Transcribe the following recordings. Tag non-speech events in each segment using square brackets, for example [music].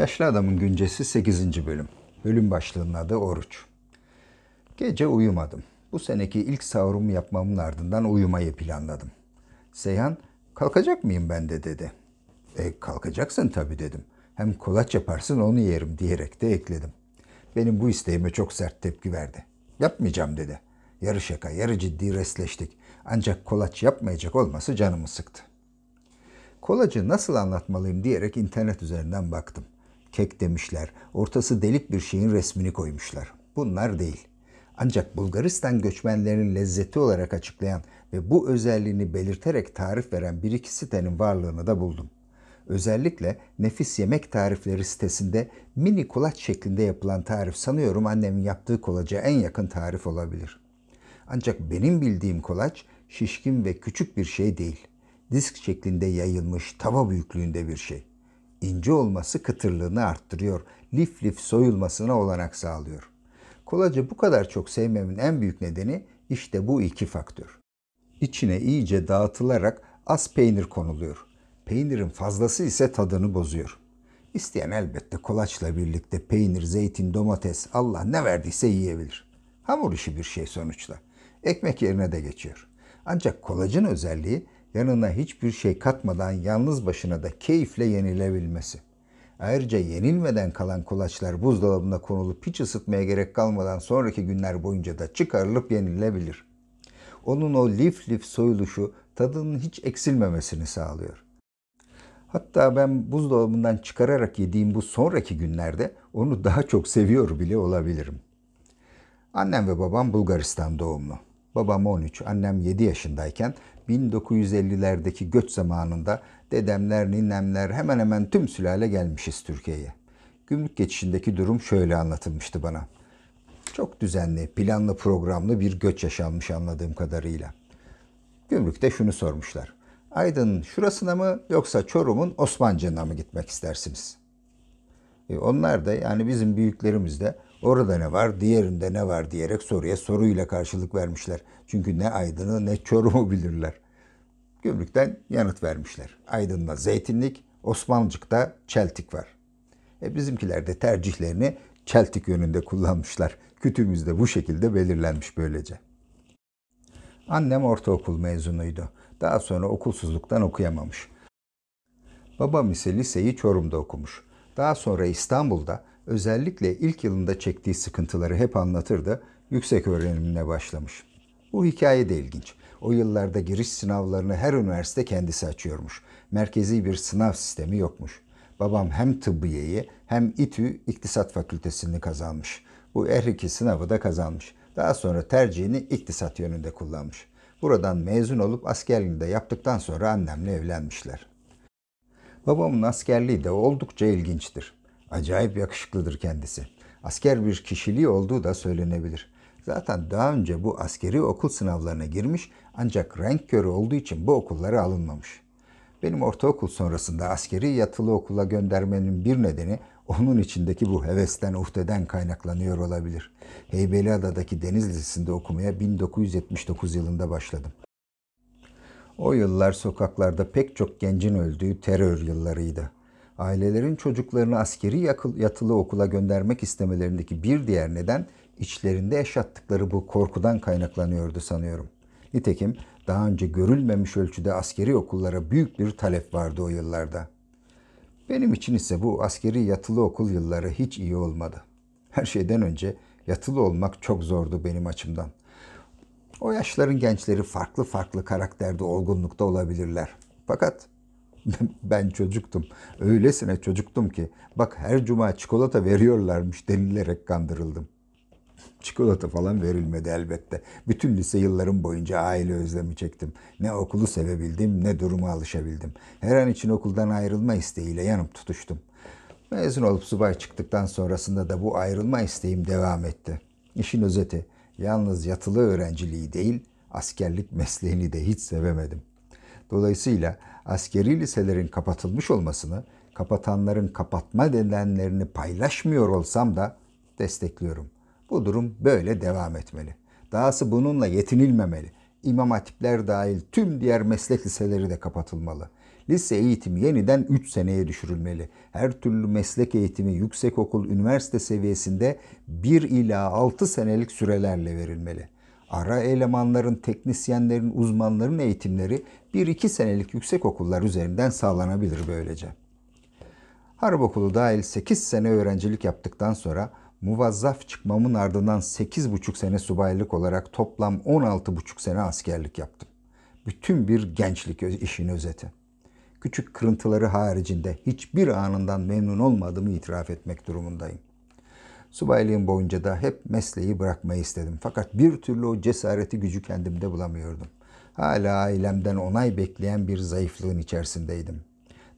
Yaşlı Adamın Güncesi 8. bölüm. Bölüm başlığının adı Oruç. Gece uyumadım. Bu seneki ilk sahurumu yapmamın ardından uyumayı planladım. Seyhan, kalkacak mıyım ben de dedi. E kalkacaksın tabii dedim. Hem kolaç yaparsın onu yerim diyerek de ekledim. Benim bu isteğime çok sert tepki verdi. Yapmayacağım dedi. Yarı şaka, yarı ciddi resleştik. Ancak kolaç yapmayacak olması canımı sıktı. Kolacı nasıl anlatmalıyım diyerek internet üzerinden baktım. Kek demişler, ortası delik bir şeyin resmini koymuşlar. Bunlar değil. Ancak Bulgaristan göçmenlerinin lezzeti olarak açıklayan ve bu özelliğini belirterek tarif veren bir iki sitenin varlığını da buldum. Özellikle Nefis Yemek Tarifleri sitesinde mini kolaç şeklinde yapılan tarif sanıyorum annemin yaptığı kolaca en yakın tarif olabilir. Ancak benim bildiğim kolaç şişkin ve küçük bir şey değil. Disk şeklinde yayılmış tava büyüklüğünde bir şey. İnce olması kıtırlığını arttırıyor, lif lif soyulmasına olanak sağlıyor. Kolacı bu kadar çok sevmemin en büyük nedeni işte bu iki faktör. İçine iyice dağıtılarak az peynir konuluyor. Peynirin fazlası ise tadını bozuyor. İsteyen elbette kolaçla birlikte peynir, zeytin, domates, Allah ne verdiyse yiyebilir. Hamur işi bir şey sonuçta. Ekmek yerine de geçiyor. Ancak kolacın özelliği yanına hiçbir şey katmadan yalnız başına da keyifle yenilebilmesi. Ayrıca yenilmeden kalan kolaçlar buzdolabına konulup hiç ısıtmaya gerek kalmadan sonraki günler boyunca da çıkarılıp yenilebilir. Onun o lif lif soyuluşu tadının hiç eksilmemesini sağlıyor. Hatta ben buzdolabından çıkararak yediğim bu sonraki günlerde onu daha çok seviyor bile olabilirim. Annem ve babam Bulgaristan doğumlu. Babam 13, annem 7 yaşındayken 1950'lerdeki göç zamanında dedemler, ninemler hemen hemen tüm sülale gelmişiz Türkiye'ye. Gümrük geçişindeki durum şöyle anlatılmıştı bana. Çok düzenli, planlı, programlı bir göç yaşanmış anladığım kadarıyla. Gümrükte şunu sormuşlar. Aydın şurasına mı yoksa Çorum'un Osmancı'na mı gitmek istersiniz? E onlar da yani bizim büyüklerimiz de orada ne var, diğerinde ne var diyerek soruya soruyla karşılık vermişler. Çünkü ne Aydın'ı ne Çorum'u bilirler. Gümrükten yanıt vermişler. Aydın'da Zeytinlik, Osmancık'ta Çeltik var. E bizimkiler de tercihlerini Çeltik yönünde kullanmışlar. Kütüğümüz de bu şekilde belirlenmiş böylece. Annem ortaokul mezunuydu. Daha sonra okulsuzluktan okuyamamış. Babam ise liseyi Çorum'da okumuş. Daha sonra İstanbul'da özellikle ilk yılında çektiği sıkıntıları hep anlatırdı. Yüksek öğrenimine başlamış. Bu hikaye de ilginç. O yıllarda giriş sınavlarını her üniversite kendisi açıyormuş. Merkezi bir sınav sistemi yokmuş. Babam hem tıbbiyeyi hem İTÜ İktisat Fakültesini kazanmış. Bu her iki sınavı da kazanmış. Daha sonra tercihini iktisat yönünde kullanmış. Buradan mezun olup askerliğini de yaptıktan sonra annemle evlenmişler. Babamın askerliği de oldukça ilginçtir. Acayip yakışıklıdır kendisi. Asker bir kişiliği olduğu da söylenebilir. Zaten daha önce bu askeri okul sınavlarına girmiş ancak renk körü olduğu için bu okullara alınmamış. Benim ortaokul sonrasında askeri yatılı okula göndermenin bir nedeni onun içindeki bu hevesten, uhdeden kaynaklanıyor olabilir. Heybeliada'daki Deniz Lisesi'nde okumaya 1979 yılında başladım. O yıllar sokaklarda pek çok gencin öldüğü terör yıllarıydı. Ailelerin çocuklarını askeri yatılı okula göndermek istemelerindeki bir diğer neden içlerinde yaşattıkları bu korkudan kaynaklanıyordu sanıyorum. Nitekim daha önce görülmemiş ölçüde askeri okullara büyük bir talep vardı o yıllarda. Benim için ise bu askeri yatılı okul yılları hiç iyi olmadı. Her şeyden önce yatılı olmak çok zordu benim açımdan. O yaşların gençleri farklı farklı karakterde, olgunlukta olabilirler. Fakat [laughs] ben çocuktum. Öylesine çocuktum ki bak her cuma çikolata veriyorlarmış denilerek kandırıldım. [laughs] Çikolata falan verilmedi elbette. Bütün lise yıllarım boyunca aile özlemi çektim. Ne okulu sevebildim ne duruma alışabildim. Her an için okuldan ayrılma isteğiyle yanıp tutuştum. Mezun olup subay çıktıktan sonrasında da bu ayrılma isteğim devam etti. İşin özeti yalnız yatılı öğrenciliği değil askerlik mesleğini de hiç sevemedim. Dolayısıyla askeri liselerin kapatılmış olmasını, kapatanların kapatma nedenlerini paylaşmıyor olsam da destekliyorum.'' Bu durum böyle devam etmeli. Dahası bununla yetinilmemeli. İmam hatipler dahil tüm diğer meslek liseleri de kapatılmalı. Lise eğitimi yeniden 3 seneye düşürülmeli. Her türlü meslek eğitimi yüksekokul, üniversite seviyesinde 1 ila 6 senelik sürelerle verilmeli. Ara elemanların, teknisyenlerin, uzmanların eğitimleri 1-2 senelik yüksek okullar üzerinden sağlanabilir böylece. Harp okulu dahil 8 sene öğrencilik yaptıktan sonra muvazzaf çıkmamın ardından 8,5 sene subaylık olarak toplam 16,5 sene askerlik yaptım. Bütün bir gençlik işin özeti. Küçük kırıntıları haricinde hiçbir anından memnun olmadığımı itiraf etmek durumundayım. Subaylığım boyunca da hep mesleği bırakmayı istedim. Fakat bir türlü o cesareti gücü kendimde bulamıyordum. Hala ailemden onay bekleyen bir zayıflığın içerisindeydim.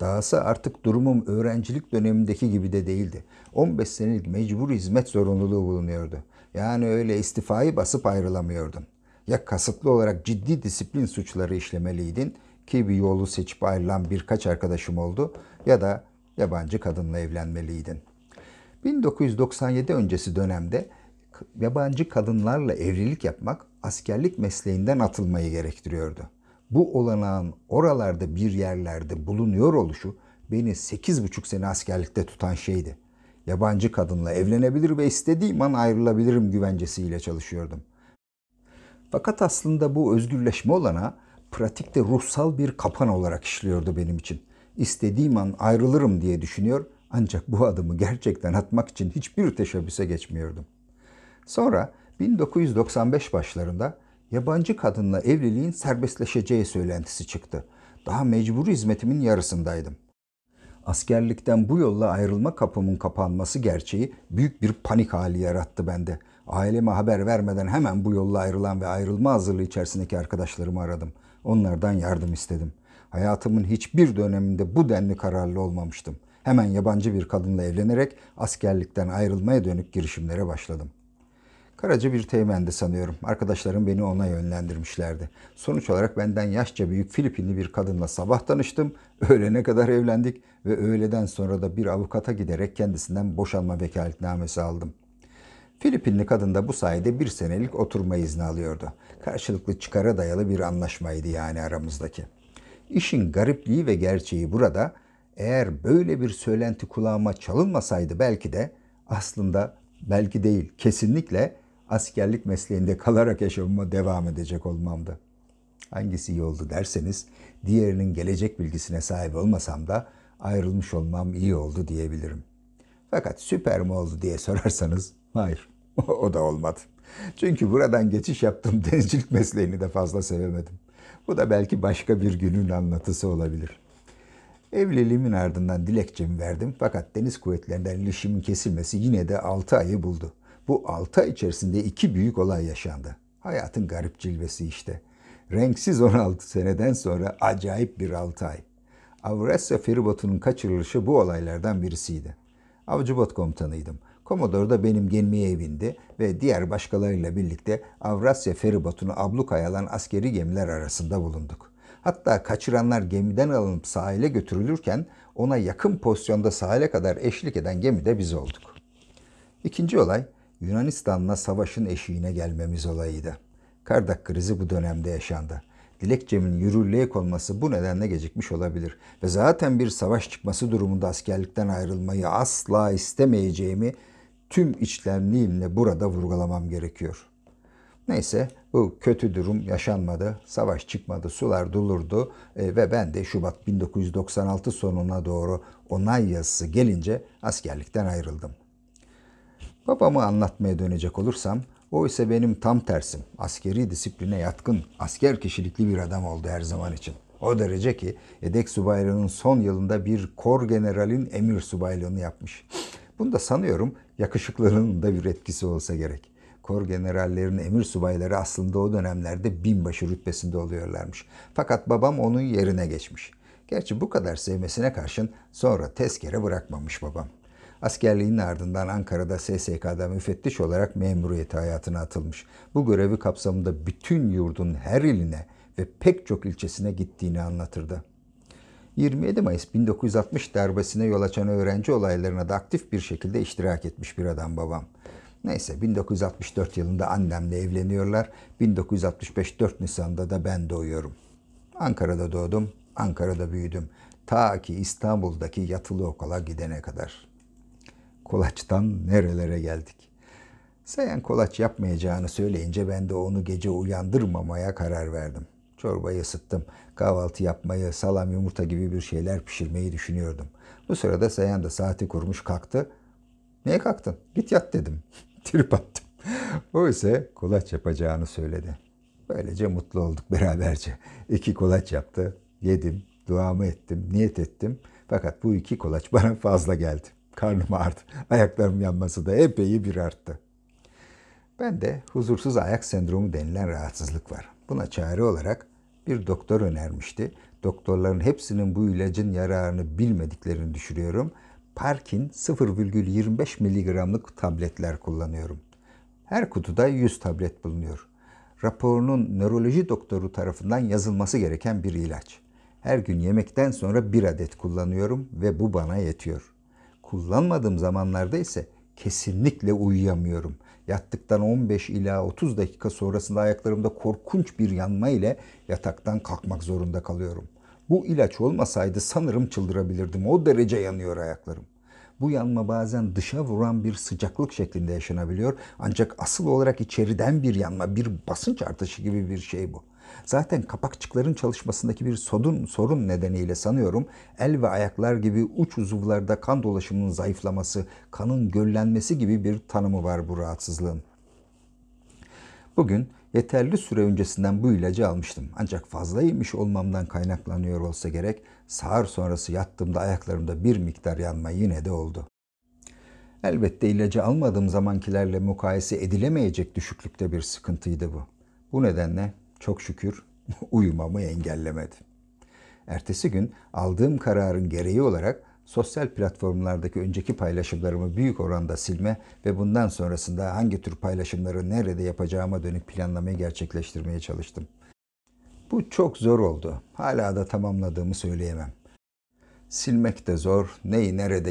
Dahası artık durumum öğrencilik dönemindeki gibi de değildi. 15 senelik mecbur hizmet zorunluluğu bulunuyordu. Yani öyle istifayı basıp ayrılamıyordun. Ya kasıtlı olarak ciddi disiplin suçları işlemeliydin ki bir yolu seçip ayrılan birkaç arkadaşım oldu ya da yabancı kadınla evlenmeliydin. 1997 öncesi dönemde yabancı kadınlarla evlilik yapmak askerlik mesleğinden atılmayı gerektiriyordu. Bu olanağın oralarda bir yerlerde bulunuyor oluşu beni 8,5 sene askerlikte tutan şeydi. Yabancı kadınla evlenebilir ve istediğim an ayrılabilirim güvencesiyle çalışıyordum. Fakat aslında bu özgürleşme olana pratikte ruhsal bir kapan olarak işliyordu benim için. İstediğim an ayrılırım diye düşünüyor ancak bu adımı gerçekten atmak için hiçbir teşebbüse geçmiyordum. Sonra 1995 başlarında yabancı kadınla evliliğin serbestleşeceği söylentisi çıktı. Daha mecbur hizmetimin yarısındaydım. Askerlikten bu yolla ayrılma kapımın kapanması gerçeği büyük bir panik hali yarattı bende. Aileme haber vermeden hemen bu yolla ayrılan ve ayrılma hazırlığı içerisindeki arkadaşlarımı aradım. Onlardan yardım istedim. Hayatımın hiçbir döneminde bu denli kararlı olmamıştım. Hemen yabancı bir kadınla evlenerek askerlikten ayrılmaya dönük girişimlere başladım. Karaca bir teğmendi sanıyorum. Arkadaşlarım beni ona yönlendirmişlerdi. Sonuç olarak benden yaşça büyük Filipinli bir kadınla sabah tanıştım. Öğlene kadar evlendik ve öğleden sonra da bir avukata giderek kendisinden boşanma vekaletnamesi aldım. Filipinli kadın da bu sayede bir senelik oturma izni alıyordu. Karşılıklı çıkara dayalı bir anlaşmaydı yani aramızdaki. İşin garipliği ve gerçeği burada eğer böyle bir söylenti kulağıma çalınmasaydı belki de aslında belki değil kesinlikle askerlik mesleğinde kalarak yaşamıma devam edecek olmamdı. Hangisi iyi oldu derseniz diğerinin gelecek bilgisine sahip olmasam da ayrılmış olmam iyi oldu diyebilirim. Fakat süper mi oldu diye sorarsanız hayır [laughs] o da olmadı. Çünkü buradan geçiş yaptığım [laughs] denizcilik mesleğini de fazla sevemedim. Bu da belki başka bir günün anlatısı olabilir. Evliliğimin ardından dilekçemi verdim fakat deniz kuvvetlerinden ilişimin kesilmesi yine de 6 ayı buldu. Bu 6 ay içerisinde iki büyük olay yaşandı. Hayatın garip cilvesi işte. Renksiz 16 seneden sonra acayip bir 6 ay. Avrasya feribotunun kaçırılışı bu olaylardan birisiydi. Avcı bot komutanıydım. Komodor da benim gemiye evindi ve diğer başkalarıyla birlikte Avrasya feribotunu ablukaya alan askeri gemiler arasında bulunduk. Hatta kaçıranlar gemiden alınıp sahile götürülürken ona yakın pozisyonda sahile kadar eşlik eden gemi de biz olduk. İkinci olay Yunanistan'la savaşın eşiğine gelmemiz olayıydı. Kardak krizi bu dönemde yaşandı. Dilekçemin yürürlüğe konması bu nedenle gecikmiş olabilir. Ve zaten bir savaş çıkması durumunda askerlikten ayrılmayı asla istemeyeceğimi tüm içlemliğimle burada vurgulamam gerekiyor. Neyse bu kötü durum yaşanmadı. Savaş çıkmadı, sular dolurdu e, ve ben de Şubat 1996 sonuna doğru onay yazısı gelince askerlikten ayrıldım. Babamı anlatmaya dönecek olursam o ise benim tam tersim. Askeri disipline yatkın, asker kişilikli bir adam oldu her zaman için. O derece ki yedek subaylığının son yılında bir kor generalin emir subaylığını yapmış. Bunda sanıyorum yakışıklılığının da bir etkisi olsa gerek. Kor generallerin emir subayları aslında o dönemlerde binbaşı rütbesinde oluyorlarmış. Fakat babam onun yerine geçmiş. Gerçi bu kadar sevmesine karşın sonra tezkere bırakmamış babam. Askerliğinin ardından Ankara'da SSK'da müfettiş olarak memuriyeti hayatına atılmış. Bu görevi kapsamında bütün yurdun her iline ve pek çok ilçesine gittiğini anlatırdı. 27 Mayıs 1960 darbesine yol açan öğrenci olaylarına da aktif bir şekilde iştirak etmiş bir adam babam. Neyse 1964 yılında annemle evleniyorlar. 1965 4 Nisan'da da ben doğuyorum. Ankara'da doğdum, Ankara'da büyüdüm. Ta ki İstanbul'daki yatılı okula gidene kadar. Kolaçtan nerelere geldik. Sayan kolaç yapmayacağını söyleyince ben de onu gece uyandırmamaya karar verdim. Çorbayı ısıttım. Kahvaltı yapmayı, salam yumurta gibi bir şeyler pişirmeyi düşünüyordum. Bu sırada Sayan da saati kurmuş kalktı. Niye kalktın? Git yat dedim. [laughs] Trip attım. O ise kolaç yapacağını söyledi. Böylece mutlu olduk beraberce. İki kolaç yaptı. Yedim, duamı ettim, niyet ettim. Fakat bu iki kolaç [laughs] bana fazla geldi. Karnım ağrıdı. Ayaklarım yanması da epey bir arttı. Ben de huzursuz ayak sendromu denilen rahatsızlık var. Buna çare olarak bir doktor önermişti. Doktorların hepsinin bu ilacın yararını bilmediklerini düşünüyorum. Parkin 0,25 miligramlık tabletler kullanıyorum. Her kutuda 100 tablet bulunuyor. Raporunun nöroloji doktoru tarafından yazılması gereken bir ilaç. Her gün yemekten sonra bir adet kullanıyorum ve bu bana yetiyor. Kullanmadığım zamanlarda ise kesinlikle uyuyamıyorum. Yattıktan 15 ila 30 dakika sonrasında ayaklarımda korkunç bir yanma ile yataktan kalkmak zorunda kalıyorum. Bu ilaç olmasaydı sanırım çıldırabilirdim. O derece yanıyor ayaklarım. Bu yanma bazen dışa vuran bir sıcaklık şeklinde yaşanabiliyor. Ancak asıl olarak içeriden bir yanma, bir basınç artışı gibi bir şey bu. Zaten kapakçıkların çalışmasındaki bir sorun, sorun nedeniyle sanıyorum el ve ayaklar gibi uç uzuvlarda kan dolaşımının zayıflaması, kanın göllenmesi gibi bir tanımı var bu rahatsızlığın. Bugün yeterli süre öncesinden bu ilacı almıştım. Ancak fazla yemiş olmamdan kaynaklanıyor olsa gerek sahur sonrası yattığımda ayaklarımda bir miktar yanma yine de oldu. Elbette ilacı almadığım zamankilerle mukayese edilemeyecek düşüklükte bir sıkıntıydı bu. Bu nedenle çok şükür [laughs] uyumamı engellemedi. Ertesi gün aldığım kararın gereği olarak sosyal platformlardaki önceki paylaşımlarımı büyük oranda silme ve bundan sonrasında hangi tür paylaşımları nerede yapacağıma dönük planlamayı gerçekleştirmeye çalıştım. Bu çok zor oldu. Hala da tamamladığımı söyleyemem. Silmek de zor, neyi nerede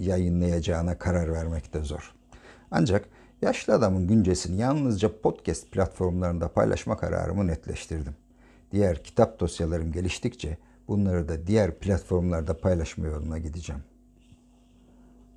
yayınlayacağına karar vermek de zor. Ancak yaşlı adamın güncesini yalnızca podcast platformlarında paylaşma kararımı netleştirdim. Diğer kitap dosyalarım geliştikçe bunları da diğer platformlarda paylaşma yoluna gideceğim.